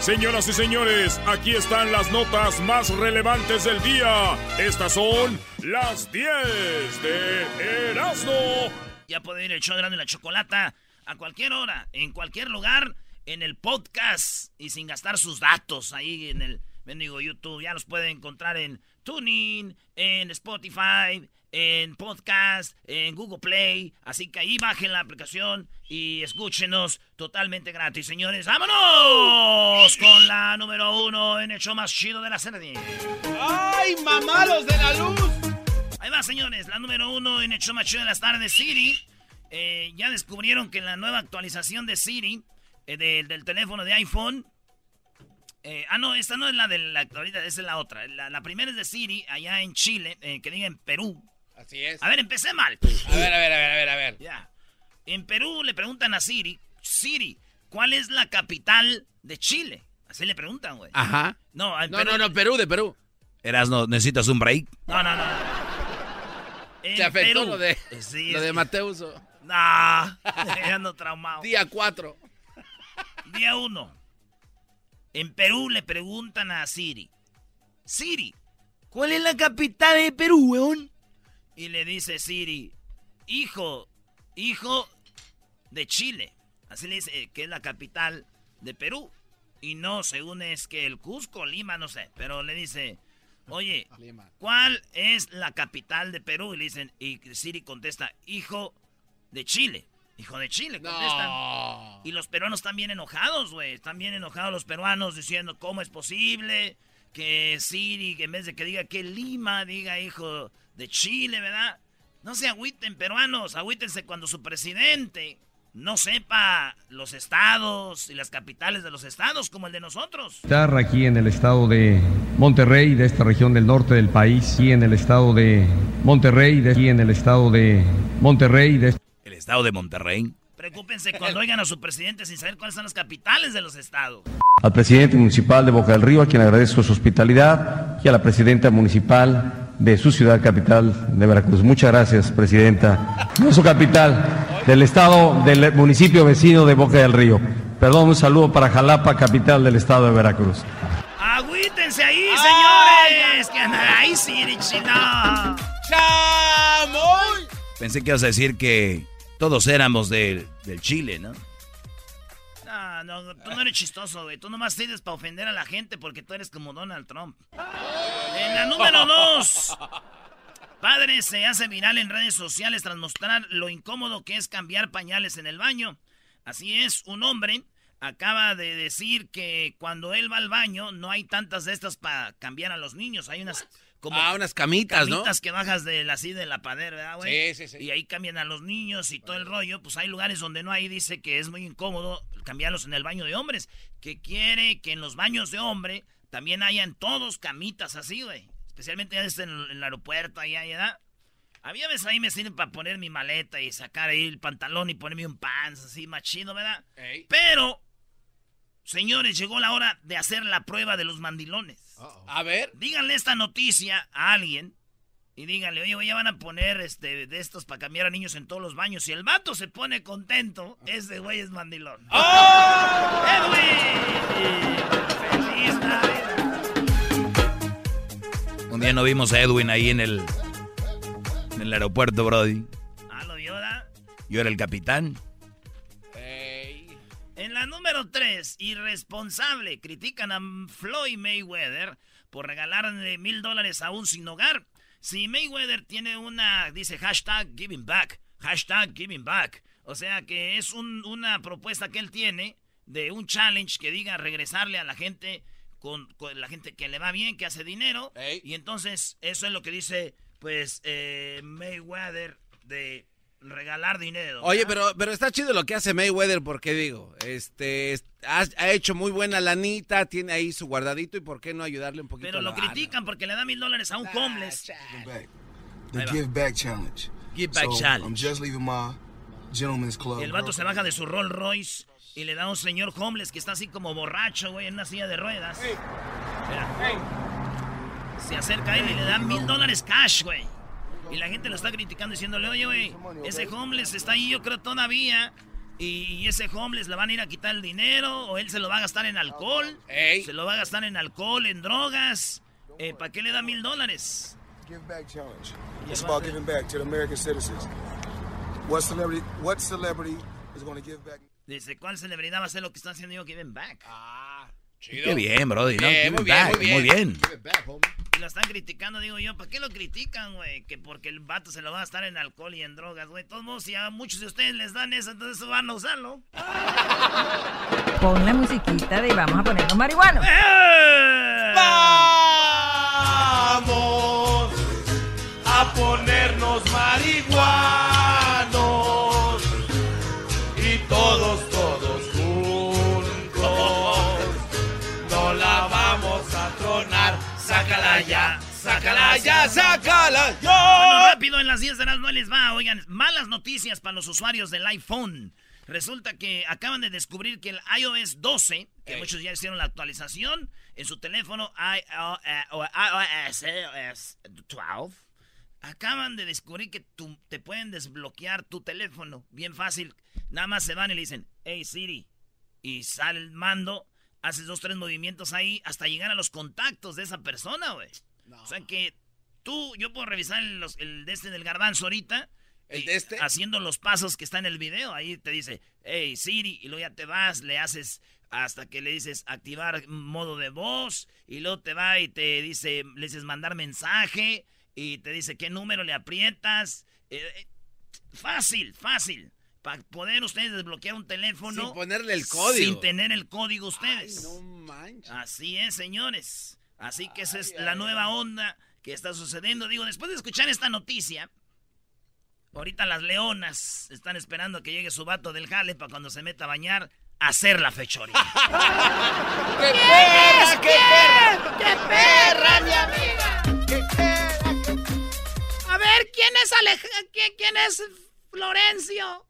Señoras y señores, aquí están las notas más relevantes del día. Estas son las 10 de Erasmo. Ya puede ir el show de la chocolata a cualquier hora, en cualquier lugar, en el podcast y sin gastar sus datos ahí en el mendigo YouTube. Ya los puede encontrar en TuneIn, en Spotify, en podcast, en Google Play. Así que ahí bajen la aplicación y escúchenos totalmente gratis, señores. ¡Vámonos! Con la número uno en el show más chido de la serie. ¡Ay, mamalos de la luz! Ahí va, señores. La número uno en el show más chido de las tardes, Siri. Eh, ya descubrieron que en la nueva actualización de Siri, eh, del teléfono de iPhone, eh, ah, no, esta no es la de la actualidad, esa es la otra. La, primera es de Siri, allá en Chile, que diga en Perú. Así es. A ver, empecé mal. A ver, a ver, a ver, a ver, a ver. Ya. En Perú le preguntan a Siri, Siri, ¿cuál es la capital de Chile? Así le preguntan, güey. Ajá. No, no, no, no, Perú, de Perú. Eras, no, ¿necesitas un break? No, no, no. ¿Te afectó lo de, lo de Mateus? No, ando traumado. Día 4. Día 1. En Perú le preguntan a Siri, Siri, ¿cuál es la capital de Perú, weón? Y le dice Siri, hijo, hijo de Chile. Así le dice que es la capital de Perú. Y no, según es que el Cusco, Lima, no sé. Pero le dice, oye, ¿cuál es la capital de Perú? Y le dicen, y Siri contesta, hijo de Chile. Hijo de Chile, contestan. Y los peruanos están bien enojados, güey. Están bien enojados los peruanos diciendo, ¿cómo es posible que Siri, en vez de que diga que Lima, diga hijo de Chile, ¿verdad? No se agüiten, peruanos, agüítense cuando su presidente no sepa los estados y las capitales de los estados como el de nosotros. Estar aquí en el estado de Monterrey, de esta región del norte del país, y en el estado de Monterrey, de aquí en el estado de Monterrey, de el estado de Monterrey. Preocúpense cuando oigan a su presidente sin saber cuáles son las capitales de los estados. Al presidente municipal de Boca del Río, a quien agradezco su hospitalidad, y a la presidenta municipal de su ciudad capital de Veracruz. Muchas gracias, presidenta. No su capital, del estado, del municipio vecino de Boca del Río. Perdón, un saludo para Jalapa, capital del estado de Veracruz. Agüítense ahí, señores. Que ahí sí, chino. Pensé que ibas a decir que todos éramos del Chile, ¿no? No, no, tú no eres chistoso, güey. Tú nomás sirves para ofender a la gente porque tú eres como Donald Trump. En la número dos. Padre se hace viral en redes sociales tras mostrar lo incómodo que es cambiar pañales en el baño. Así es, un hombre acaba de decir que cuando él va al baño no hay tantas de estas para cambiar a los niños. Hay unas como ah, unas camitas, camitas que bajas de así de la padera, ¿verdad, güey? Sí, sí, sí. Y ahí cambian a los niños y todo el rollo. Pues hay lugares donde no hay, dice que es muy incómodo cambiarlos en el baño de hombres. Que quiere que en los baños de hombre también hayan todos camitas así, güey. Especialmente en, en el aeropuerto, allá, ¿verdad? A mí a veces ahí me sirve para poner mi maleta y sacar ahí el pantalón y ponerme un pants así más chido, ¿verdad? Pero, señores, llegó la hora de hacer la prueba de los mandilones. A ver. Díganle esta noticia a alguien y díganle, oye, ya van a poner este, de estos para cambiar a niños en todos los baños. Si el vato se pone contento, ese güey es mandilón. ¡Oh! ¡Edwin! ¡Feliz Un día no vimos a Edwin ahí en el En el aeropuerto, Brody. Ah, lo. Yo era el capitán. En la número 3, irresponsable, critican a Floyd Mayweather por regalarle mil dólares a un sin hogar. Si Mayweather tiene una, dice hashtag giving back, hashtag giving back. O sea que es una propuesta que él tiene de un challenge que diga regresarle a la gente con, la gente que le va bien, que hace dinero. Y entonces eso es lo que dice pues eh, Mayweather de regalar dinero. Oye, pero, pero está chido lo que hace Mayweather, porque digo, este ha, hecho muy buena lanita, tiene ahí su guardadito y por qué no ayudarle un poquito. Pero lo critican porque le da mil dólares a un ah, homeless. The Give Back Challenge. Give Back Challenge. I'm just leaving my gentleman's club. El vato se baja de su Rolls Royce y le da a un señor homeless que está así como borracho, güey, en una silla de ruedas. Se acerca a él y le da mil dólares cash, güey. Y la gente lo está criticando diciéndole, oye, güey, ese homeless está ahí yo creo todavía. Y, ese homeless le van a ir a quitar el dinero o él se lo va a gastar en alcohol. Se lo va a gastar en alcohol, en drogas. Eh, ¿Para qué le da mil dólares? Give back challenge. It's about giving back to the American citizens. What celebrity, what celebrity is going to give back? Dice, ¿cuál celebridad va a hacer lo que está haciendo yo Giving Back? Ah, chido. Qué bien, Brody, ¿no? Bien, muy, bien, muy bien, y lo están criticando, digo yo, ¿para qué lo critican, güey? Que porque el vato se lo va a estar en alcohol y en drogas, güey. Todos modos, si a muchos de ustedes les dan eso, entonces van a usarlo. Pon la musiquita de vamos a ponernos marihuanos. ¡Eh! Vamos a ponernos marihuanos. Sácala ya, sácala. Bueno, rápido en las 10 de las no les va. Oigan, malas noticias para los usuarios del iPhone. Resulta que acaban de descubrir que el iOS 12, que muchos ya hicieron la actualización en su teléfono iOS 12, acaban de descubrir que te pueden desbloquear tu teléfono. Bien fácil. Nada más se van y le dicen, hey Siri. Y sale el mando, haces dos, tres movimientos ahí hasta llegar a los contactos de esa persona, güey. O sea que tú, yo puedo revisar el, el de este del garbanzo ahorita. ¿El de este? Haciendo los pasos que está en el video. Ahí te dice, hey Siri, y luego ya te vas, le haces hasta que le dices activar modo de voz, y luego te va y te dice, le dices mandar mensaje, y te dice qué número le aprietas. Eh, eh, fácil, fácil. Para poder ustedes desbloquear un teléfono. Sin ponerle el código. Sin tener el código ustedes. no manches. Así es, señores. Así que esa es la nueva onda que está sucediendo. Digo, después de escuchar esta noticia, ahorita las leonas están esperando que llegue su vato del jale para cuando se meta a bañar, hacer la fechoría. ¡Qué perra, qué perra! ¡Qué perra, mi amiga! ¡Qué perra! A ver, ¿quién es Alejandro? ¿Quién es Florencio?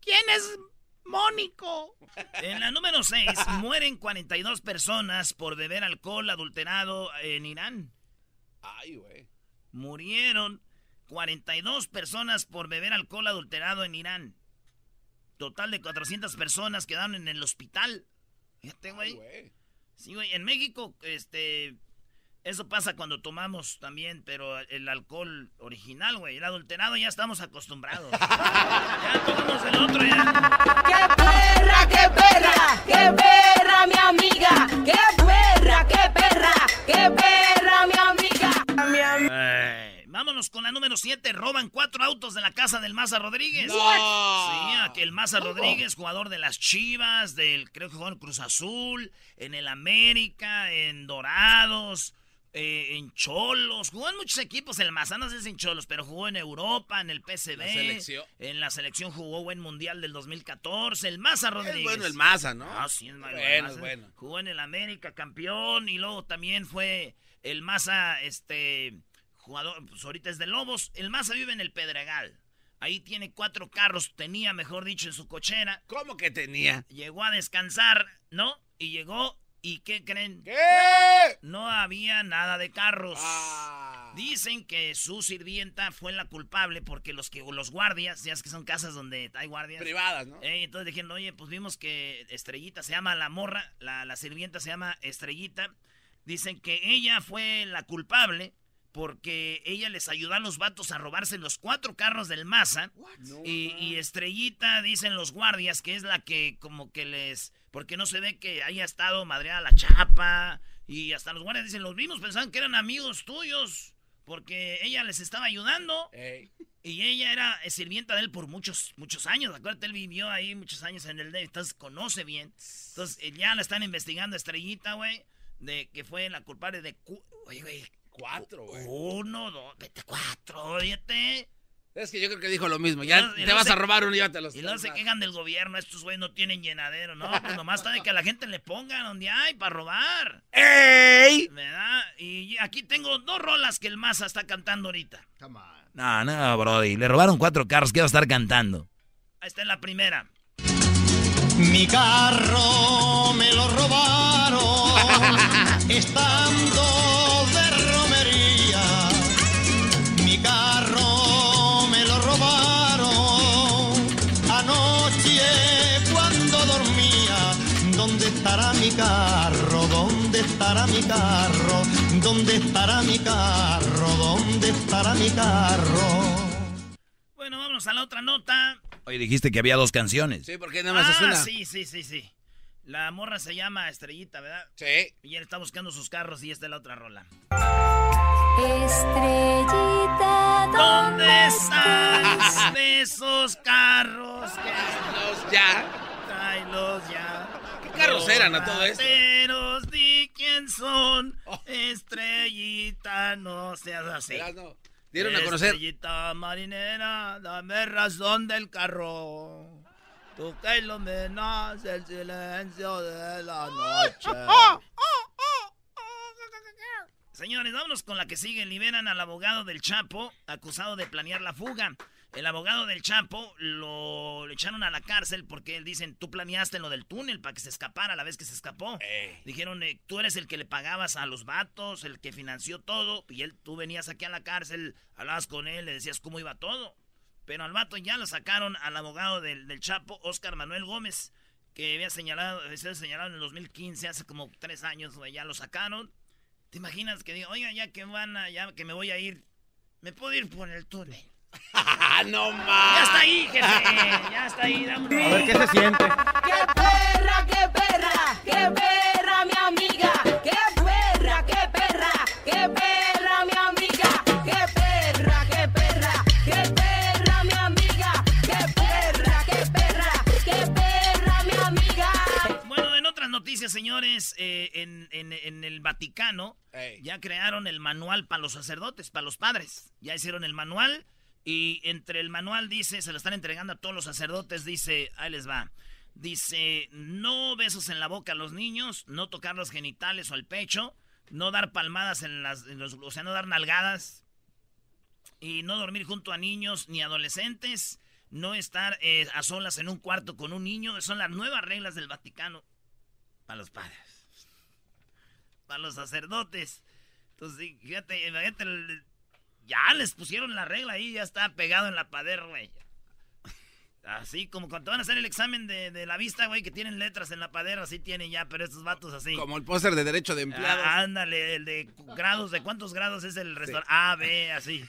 ¿Quién es Mónico? En la número 6, mueren 42 personas por beber alcohol adulterado en Irán. Ay, güey. Murieron 42 personas por beber alcohol adulterado en Irán. Total de 400 personas quedaron en el hospital. Fíjate, güey. Sí, güey. En México, este, eso pasa cuando tomamos también, pero el alcohol original, güey. El adulterado ya estamos acostumbrados. Roban cuatro autos de la casa del Maza Rodríguez. No. Sí, aquel Maza Rodríguez, jugador de las Chivas, del creo que jugó en Cruz Azul, en el América, en Dorados eh, en Cholos, jugó en muchos equipos, el Maza no sé si en Cholos, pero jugó en Europa, en el PCB. En la selección jugó buen mundial del 2014, el Maza Rodríguez. Es bueno el Maza, ¿no? Ah, sí, es bueno, bueno. Jugó en el América, campeón, y luego también fue el Maza, este, jugador, pues ahorita es de Lobos. El Maza vive en el Pedregal. Ahí tiene cuatro carros, tenía, mejor dicho, en su cochera. ¿Cómo que tenía? Llegó a descansar, ¿no? Y llegó ¿Y qué creen? ¿Qué? No había nada de carros. Ah. Dicen que su sirvienta fue la culpable porque los que los guardias, ya es que son casas donde hay guardias. Privadas, ¿no? Eh, entonces dijeron, oye, pues vimos que Estrellita se llama la morra, la, la sirvienta se llama Estrellita. Dicen que ella fue la culpable porque ella les ayudó a los vatos a robarse los cuatro carros del Maza. y, y Estrellita, dicen los guardias, que es la que como que les... Porque no se ve que haya estado madreada la chapa. Y hasta los guardias dicen, los vimos, pensaban que eran amigos tuyos. Porque ella les estaba ayudando. Y ella era sirvienta de él por muchos, muchos años. Acuérdate, él vivió ahí muchos años en el D. Entonces conoce bien. Entonces eh, ya la están investigando Estrellita, güey. De que fue la culpable de... cu- Oye, güey. Cuatro, güey. Uno, dos, vete, cuatro, óyete. Es que yo creo que dijo lo mismo. Ya te vas se- a robar uno y llévatelos. Y luego se quejan del gobierno, estos güeyes no tienen llenadero, ¿no? Pues nomás está de que a la gente le pongan donde hay para robar. ¡Ey! ¿Verdad? Y aquí tengo dos rolas que el Maza está cantando ahorita. No, no, Brody. Le robaron cuatro carros. ¿Qué va a estar cantando? Ahí está la primera. Mi carro me lo robaron estando carro? ¿Dónde estará mi carro? ¿Dónde estará mi carro? ¿Dónde estará mi carro? Bueno, vámonos a la otra nota. Oye, dijiste que había dos canciones. Sí, porque nada más ah, es una. sí, sí, sí, sí. La morra se llama Estrellita, ¿verdad? Sí. Y él está buscando sus carros y esta es la otra rola. Estrellita, ¿Dónde están esos carros? Los ya. Tráelos ya. ¿Qué carros eran a todo esto? Rateros, di quién son. Estrellita, no seas así. No. Dieron a conocer. Estrellita marinera, dame razón del carro. Tú que iluminas el silencio de la noche. Señores, vámonos con la que sigue. Liberan al abogado del Chapo, acusado de planear la fuga. El abogado del Chapo lo, lo echaron a la cárcel porque él dicen, tú planeaste lo del túnel para que se escapara la vez que se escapó. Dijeron, eh, tú eres el que le pagabas a los vatos, el que financió todo, y él, tú venías aquí a la cárcel, hablabas con él, le decías cómo iba todo. Pero al vato ya lo sacaron al abogado del, del Chapo, Oscar Manuel Gómez, que había señalado, había señalado en el 2015, hace como tres años, ya lo sacaron. ¿Te imaginas que diga, oiga, ya que van a, ya que me voy a ir, me puedo ir por el túnel? no más. Ya está ahí, jefe, ya está ahí, dame A ver qué se siente. ¡Qué perra, qué perra! ¡Qué perra, mi amiga! ¡Qué perra, qué perra! ¡Qué perra, mi amiga! ¡Qué perra, qué perra! ¡Qué perra, mi amiga! ¡Qué perra, qué perra! ¡Qué perra, mi amiga! Bueno, en otras noticias, señores, eh, en, en- en el Vaticano ya crearon el manual para los sacerdotes, para los padres. Ya hicieron el manual y entre el manual dice, se lo están entregando a todos los sacerdotes, dice, ahí les va. Dice, no besos en la boca a los niños, no tocar los genitales o el pecho, no dar palmadas en las, los, o sea, no dar nalgadas, y no dormir junto a niños ni adolescentes, no estar eh, a solas en un cuarto con un niño. Son las nuevas reglas del Vaticano para los padres, para los sacerdotes. Entonces, fíjate, imagínate, el- ya les pusieron la regla ahí, ya está pegado en la pared, güey. Así como cuando van a hacer el examen de, de la vista, güey, que tienen letras en la padera, así tienen ya, pero estos vatos así. Como el póster de derecho de empleados. Ah, ándale, el de grados, ¿de cuántos grados es el restaurante? A, B, así.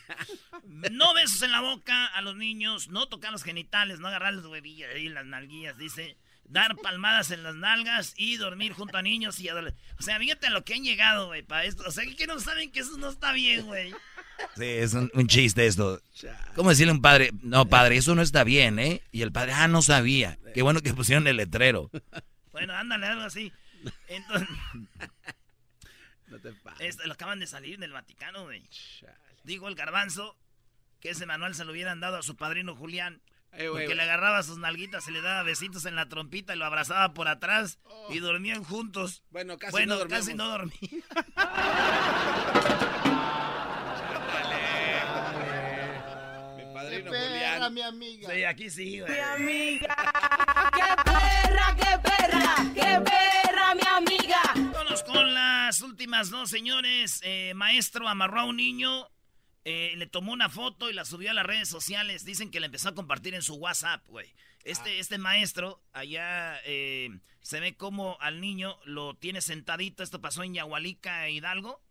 No besos en la boca a los niños, no tocar los genitales, no agarrar las huevillas ahí, las nalguillas, dice. Dar palmadas en las nalgas y dormir junto a niños y adolescentes. O sea, fíjate a lo que han llegado, güey, para esto. O sea, que no saben que eso no está bien, güey. Sí, es un, un chiste esto. ¿Cómo decirle a un padre? No, padre, eso no está bien, ¿eh? Y el padre, ah, no sabía. Qué bueno que pusieron el letrero. Bueno, ándale, algo así. Entonces, No te pases. este, lo acaban de salir del Vaticano, güey. Dijo el garbanzo que ese manual se lo hubieran dado a su padrino Julián. Eh, güey, porque le agarraba sus nalguitas, se le daba besitos en la trompita y lo abrazaba por atrás y dormían juntos. Bueno, casi bueno, no dormíamos. casi no dormían. Mi padrino Mi amiga. Sí, aquí sí, güey. ¡Mi amiga! ¡Qué perra, qué perra! ¡Qué perra, mi amiga! Vámonos con las últimas dos, señores. Eh, maestro amarró a un niño, eh, le tomó una foto y la subió a las redes sociales. Dicen que la empezó a compartir en su WhatsApp, güey. Este, este maestro, allá eh, se ve como al niño lo tiene sentadito. Esto pasó en Yahualica, Hidalgo.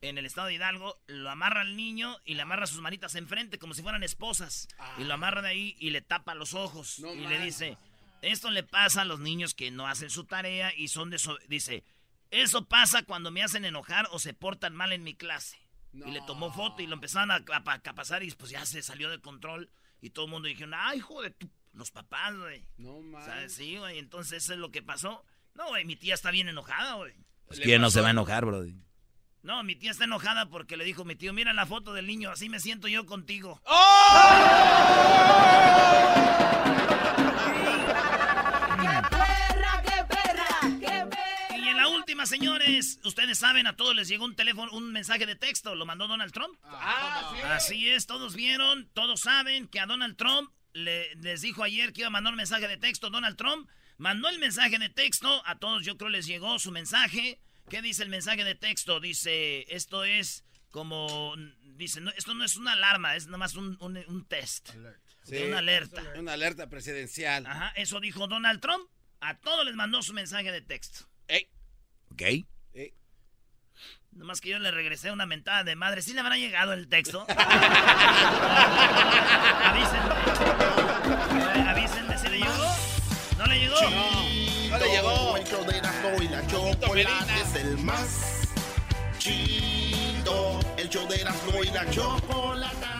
En el estado de Hidalgo, lo amarra al niño y le amarra sus manitas enfrente como si fueran esposas. Y lo amarra de ahí y le tapa los ojos. y le dice, esto le pasa a los niños que no hacen su tarea y son de... So dice, eso pasa cuando me hacen enojar o se portan mal en mi clase. Y le tomó foto y lo empezaron a, a, a, pasar y pues ya se salió de control. Y todo el mundo dijeron, ay, joder, los papás, güey. No mames. Sí, güey, entonces eso es lo que pasó. No, güey, mi tía está bien enojada, güey. Pues ¿Quién no se va a enojar, bro? No, mi tía está enojada porque le dijo mi tío, mira la foto del niño, así me siento yo contigo. ¡Qué perra, qué perra, qué perra! Y en la última, señores, ustedes saben, a todos les llegó un teléfono, un mensaje de texto, lo mandó Donald Trump. Ah, sí. Así es, todos vieron, todos saben que a Donald Trump le, les dijo ayer que iba a mandar un mensaje de texto. Donald Trump mandó el mensaje de texto, a todos yo creo les llegó su mensaje. ¿Qué dice el mensaje de texto? Dice, esto es como, dice, no, esto no es una alarma, es nomás un, un, un test. Sí, una alerta. Una alerta presidencial. Ajá, eso dijo Donald Trump. A todos les mandó su mensaje de texto. Ey. Ok. Ey. Nomás que yo le regresé una mentada de madre. ¿Sí le habrá llegado el texto? avísenme. avísenme, ¿sí le llegó? ¿No le llegó? No le llegó. El show de Erasmo y la chocolate es el más chido. El show de Erasmo y la chocolate.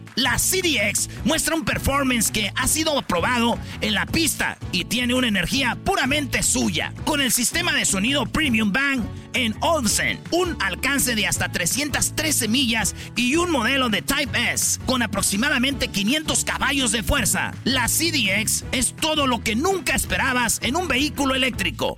la CDX muestra un performance que ha sido aprobado en la pista y tiene una energía puramente suya. Con el sistema de sonido Premium Bang en Olsen, un alcance de hasta 313 millas y un modelo de Type S con aproximadamente 500 caballos de fuerza. La CDX es todo lo que nunca esperabas en un vehículo eléctrico.